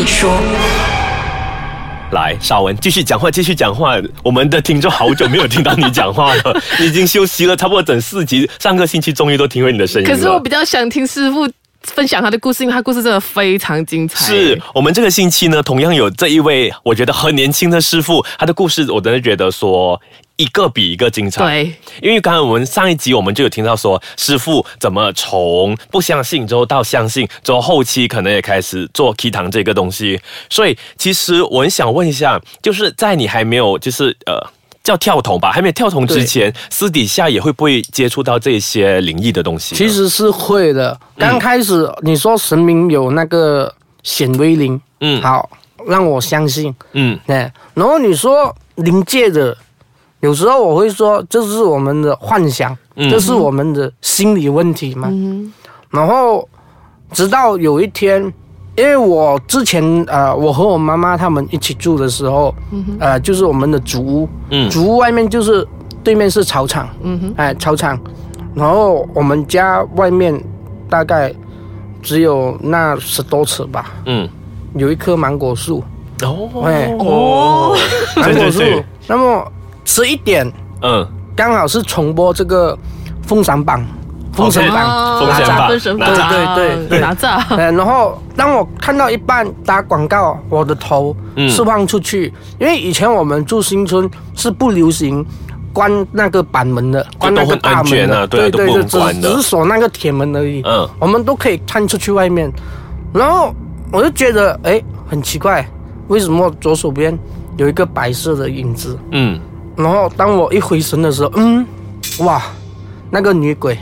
你说。来，少文继续讲话，继续讲话。我们的听众好久没有听到你讲话了，你 已经休息了差不多整四集，上个星期终于都听回你的声音了。可是我比较想听师傅分享他的故事，因为他故事真的非常精彩。是我们这个星期呢，同样有这一位我觉得很年轻的师傅，他的故事我真的觉得说一个比一个精彩。对，因为刚才我们上一集我们就有听到说，师傅怎么从不相信之后到相信，之后后期可能也开始做 K 堂这个东西。所以其实我很想问一下，就是在你还没有就是呃叫跳桶吧，还没有跳桶之前，私底下也会不会接触到这些灵异的东西？其实是会的。刚开始你说神明有那个显微灵，嗯好，让我相信，嗯哎，然后你说灵界的，有时候我会说这是我们的幻想，嗯。这是我们的心理问题嘛。然后直到有一天，因为我之前呃，我和我妈妈他们一起住的时候，呃，就是我们的主屋，嗯。主屋外面就是对面是操场，哎，操场，然后我们家外面大概只有那十多尺吧，嗯。有一棵芒果树，哦。哎。哦，芒果树。那么十一点嗯，刚好是重播这个《封神榜》，《封神榜》封神榜封神榜，吒对对对。哪吒，呃，然后当我看到一半打广告，我的头嗯。释放出去，因为以前我们住新村是不流行关那个板门的，关那个大门都很安全啊的，对对对只只锁那个铁门而已。嗯。我们都可以看出去外面，然后我就觉得哎很奇怪，为什么左手边有一个白色的影子？嗯然后当我一回神的时候，嗯，哇，那个女鬼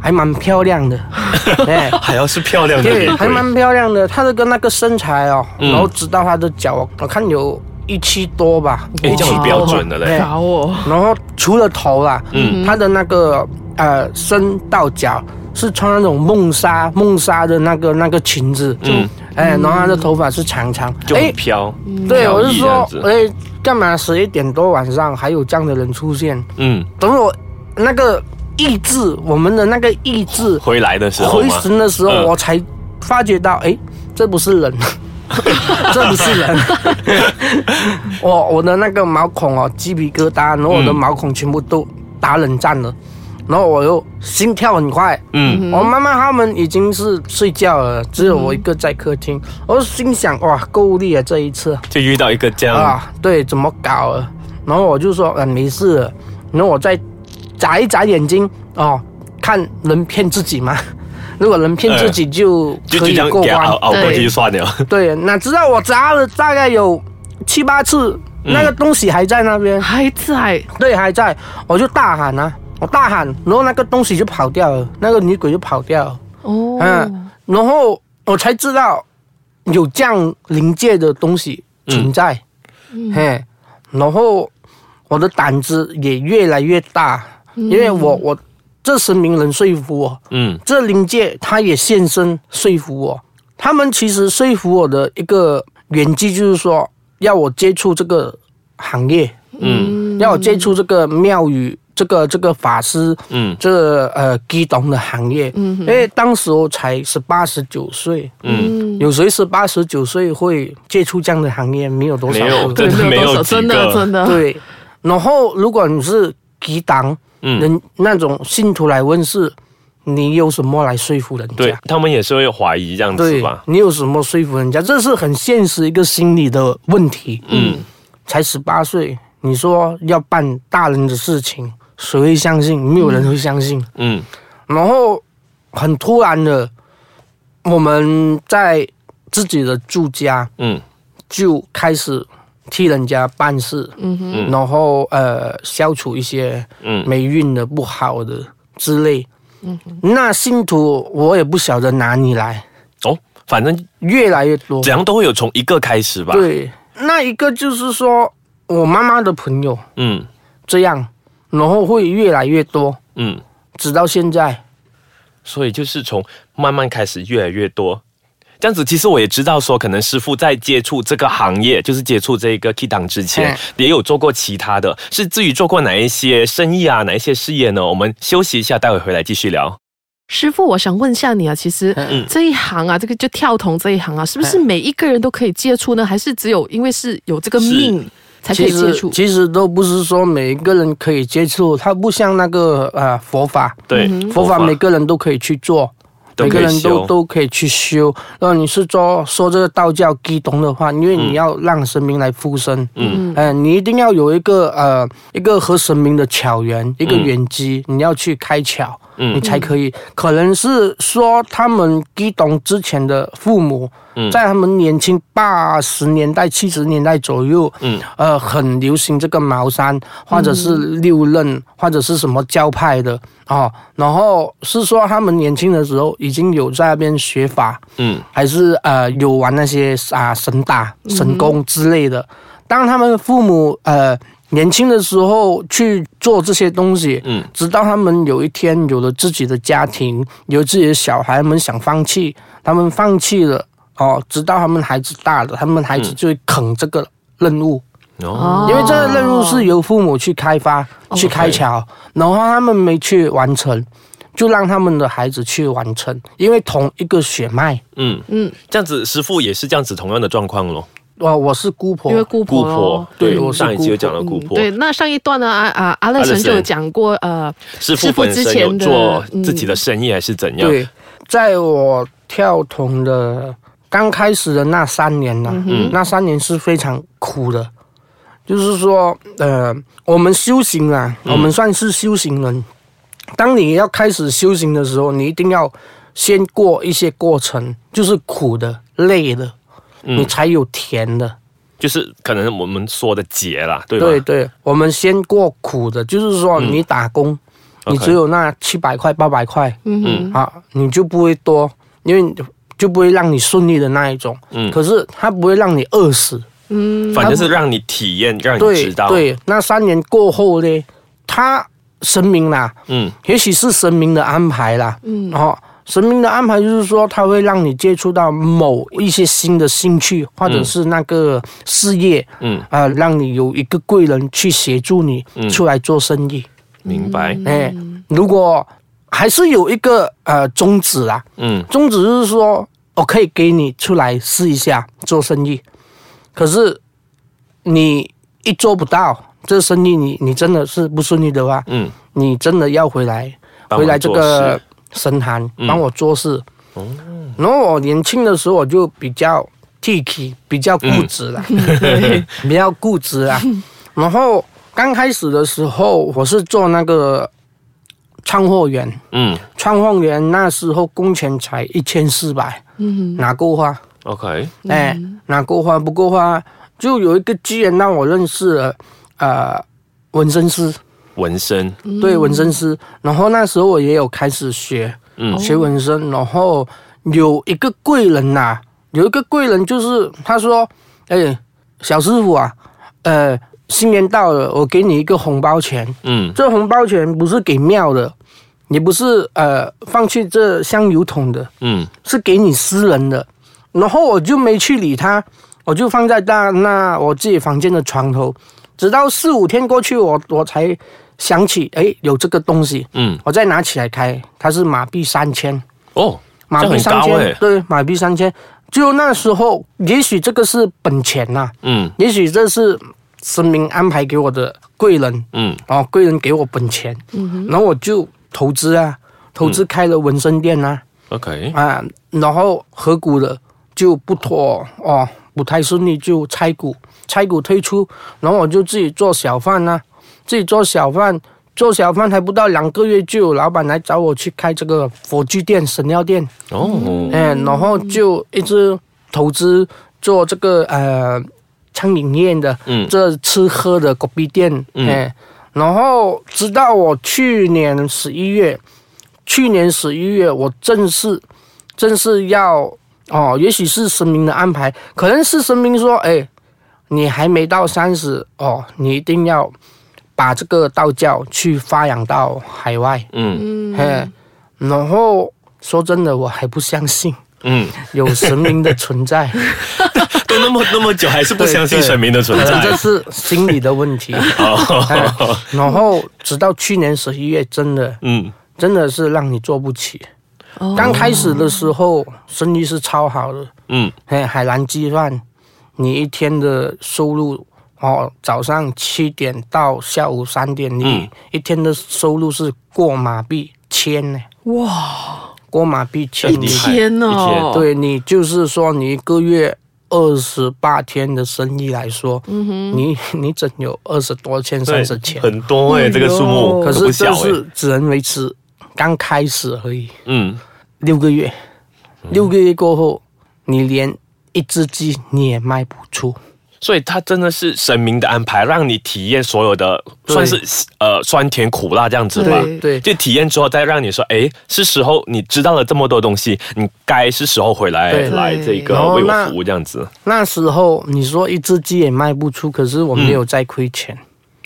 还蛮漂亮的，哎。还要是漂亮的对，女鬼。还蛮漂亮的。她的跟那个身材哦，嗯。然后直到她的脚，我看有一七多吧，哎，这样很标准的嘞。对。搞我，然后除了头啦，嗯。她的那个呃身到脚是穿那种梦纱梦纱的那个那个裙子，嗯，哎，然后他的头发是长长，就飘。对，我是说哎，干嘛十一点多晚上还有这样的人出现？嗯，等我那个意志，我们的那个意志回来的时候回？神的时候，嗯我才发觉到，哎，这不是人，这不是人。我我的那个毛孔哦，鸡皮疙瘩，然后我的嗯毛孔全部都打冷战了，然后我又心跳很快。嗯我妈妈他们已经是睡觉了，只有我一个在客厅。我心想，哇，够力啊！这一次就遇到一个这样，啊，对，怎么搞啊？然后我就说，嗯，没事了。然后我再眨一眨眼睛，哦，看能骗自己吗？如果能骗自己，就可以过关。熬过去就算了。对，哪知道我眨了大概有七八次，那个东西还在那边，还在，对，还在，我就大喊啊，我大喊，然后那个东西就跑掉了，那个女鬼就跑掉了。哦，嗯，然后我才知道有这样灵界的东西存在，嗯。嘿，然后我的胆子也越来越大，因为我我这神明能说服我，嗯。这灵界他也现身说服我，他们其实说服我的一个原机就是说要我接触这个行业，嗯。要我接触这个庙宇。这个这个法师，嗯这个呃激动的行业，因为当时我才十八十九岁，嗯，有谁十八十九岁会接触这样的行业？没有多少没有，真的没有多少真的真的，对。然后如果你是基党嗯，人那种信徒来问世，你有什么来说服人家？对他们也是会怀疑这样子对吧？你有什么说服人家？这是很现实一个心理的问题。嗯，才十八岁，你说要办大人的事情，谁会相信？没有人会相信。嗯然后很突然的，我们在自己的住家嗯就开始替人家办事，嗯哼，嗯然后呃消除一些嗯霉运的、不好的之类。嗯那信徒我也不晓得哪里来，哦，反正越来越多。怎样都会有从一个开始吧？，对，那一个就是说我妈妈的朋友嗯这样，然后会越来越多，嗯，直到现在。所以就是从慢慢开始越来越多。这样子，其实我也知道说，可能师傅在接触这个行业，就是接触这个 K 档之前嗯，也有做过其他的。是至于做过哪一些生意啊，哪一些事业呢？我们休息一下，待会回来继续聊。师傅，我想问一下你啊，其实嗯这一行啊，这个就跳童这一行啊，是不是每一个人都可以接触呢？还是只有因为是有这个命才可以其实接触？其实都不是说每一个人可以接触，它不像那个呃佛法，对，佛法每个人都可以去做。每个人都都可以去修。如果你是做说这个道教基东的话，因为你要让神明来附身，嗯哎，呃，你一定要有一个呃一个和神明的巧缘，一个缘机，你要去开窍。嗯你才可以，可能是说他们基东之前的父母，嗯在他们年轻八十年代、七十年代左右，嗯，呃，很流行这个茅山，或者是六刃，或者是什么教派的哦。然后是说他们年轻的时候已经有在那边学法，嗯还是呃有玩那些啊神打、神功之类的。当他们父母呃年轻的时候去做这些东西，嗯，直到他们有一天有了自己的家庭，有自己的小孩，他们想放弃，他们放弃了哦，直到他们孩子大了，他们孩子就会啃这个任务。哦，因为这个任务是由父母去开发、去开桥，然后他们没去完成，就让他们的孩子去完成，因为同一个血脉。嗯嗯，这样子师傅也是这样子同样的状况咯。哦，我是姑婆。因，为姑姑婆姑婆，对，对我上一集有讲到姑婆，对，那上一段呢，啊啊，阿乐神就有讲过，呃，师傅师傅本身有之前的做嗯。自己的生意还是怎样？对，在我跳桶的刚开始的那三年呢、嗯那三年是非常苦的，就是说，呃，我们修行啊，嗯。我们算是修行人。当你要开始修行的时候，你一定要先过一些过程，就是苦的、累的，嗯你才有甜的。就是可能我们说的劫啦，对吧？对对，我们先过苦的，就是说你打工，你只有那七百块、八百块，嗯啊，你就不会多，因为就不会让你顺利的那一种。嗯可是它不会让你饿死。嗯反正是让你体验，让你知道。，对，那三年过后呢，他神明啦，嗯也许是神明的安排啦。嗯哦，神明的安排就是说，他会让你接触到某一些新的兴趣，或者是那个事业，嗯，啊、让你有一个贵人去协助你嗯。出来做生意。明白。哎，如果还是有一个呃宗旨啊，嗯。宗旨就是说，我可以给你出来试一下做生意，可是你一做不到这生意你，你真的是不顺利的话，嗯，你真的要回来回来这个事神坛嗯帮我做事。然后我年轻的时候我就比较 T K，比较固执啦，对，比较固执啦。然后刚开始的时候，我是做那个唱货员，嗯唱货员那时候工钱才一千四百，嗯拿够花？，OK，哎，拿够花不够花？就有一个机缘让我认识了呃纹身师，纹身，对纹身师。然后那时候我也有开始学嗯。学纹身，然后有一个贵人呐、有一个贵人就是他说，哎，小师傅啊，呃，新年到了，我给你一个红包钱，嗯。这红包钱不是给庙的，也不是呃放去这香油桶的，嗯。是给你私人的。然后我就没去理他，我就放在那那我自己房间的床头，直到四五天过去，我我才想起，哎，有这个东西，嗯，我再拿起来开，它是马币三千，哦，马币三千，很高哎，对，马币三千。就那时候，也许这个是本钱呐、嗯。也许这是神明安排给我的贵人，嗯。哦，贵人给我本钱，然后我就投资啊，投资开了纹身店啊，，OK，啊，然后合股的就不妥哦，不太顺利就拆股，拆股退出，然后我就自己做小贩啊，自己做小贩，做小贩还不到两个月，就有老板来找我去开这个佛具店、神药店，哦，哎，然后就一直投资做这个呃餐饮业的，嗯。这吃喝的狗逼店，嗯。哎，然后直到我去年十一月，去年十一月我正式正式要哦，也许是神明的安排，可能是神明说，哎，你还没到三十哦，你一定要把这个道教去发扬到海外，嗯。嘿，然后说真的，我还不相信嗯，有神明的存在，都那么那么久，还是不相信神明的存可能这。是心理的问题。哦，然后直到去年十一月，真的嗯，真的是让你做不起。哦。刚开始的时候生意是超好的，嗯，嘿，海南鸡饭，你一天的收入哦，早上七点到下午三点，你嗯。一天的收入是过马币千呢，哇，过马币千一哦，天对你就是说你一个月二十八天的生意来说，你你整有二十多千、对三十千，很多哎、这个数目可是这是只能维持刚开始而已，嗯，六个月，六个月过后，你连一只鸡你也卖不出。所以它真的是神明的安排，让你体验所有的算是呃酸甜苦辣这样子吧。对对就体验之后，再让你说，哎，是时候你知道了这么多东西，你该是时候回来来这个为我服务这样子。那时候你说一只鸡也卖不出，可是我没有再亏钱，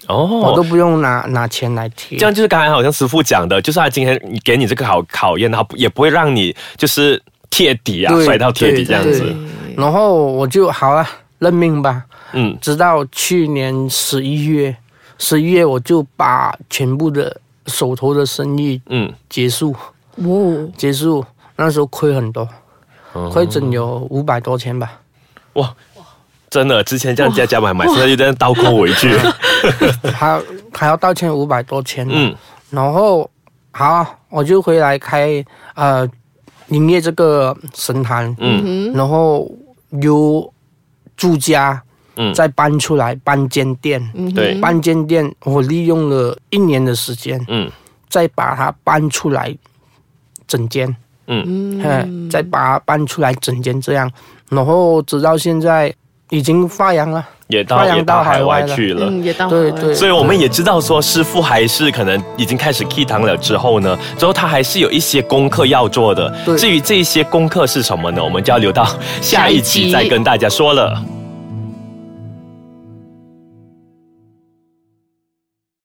哦我都哦，不用拿拿钱来贴这。样就是刚才好像师傅讲的，就是他今天给你这个考考验，他也不会让你就是贴底啊，对摔到贴底这样子。然后我就好了，认命吧。嗯，直到去年十一月，十一月我就把全部的手头的生意嗯，结束，哦，结束。那时候亏很多，哦。亏整有五百多千吧。哇，真的，之前这样加加买买，现在就这样倒扣回去。还要还要道歉五百多千。嗯。然后好，我就回来开呃营业这个神坛，嗯。然后由住家嗯，再搬出来搬间店，嗯对。搬间店我利用了一年的时间，嗯。再把它搬出来整间，嗯，嗯，再把它搬出来整间这样，然后直到现在已经发扬了，也到也到海海外去了。嗯，也到海外对对所以我们也知道说，师傅还是可能已经开始 key 堂了之后呢，之后他还是有一些功课要做的。至于这些功课是什么呢？我们就要留到下一集期再跟大家说了。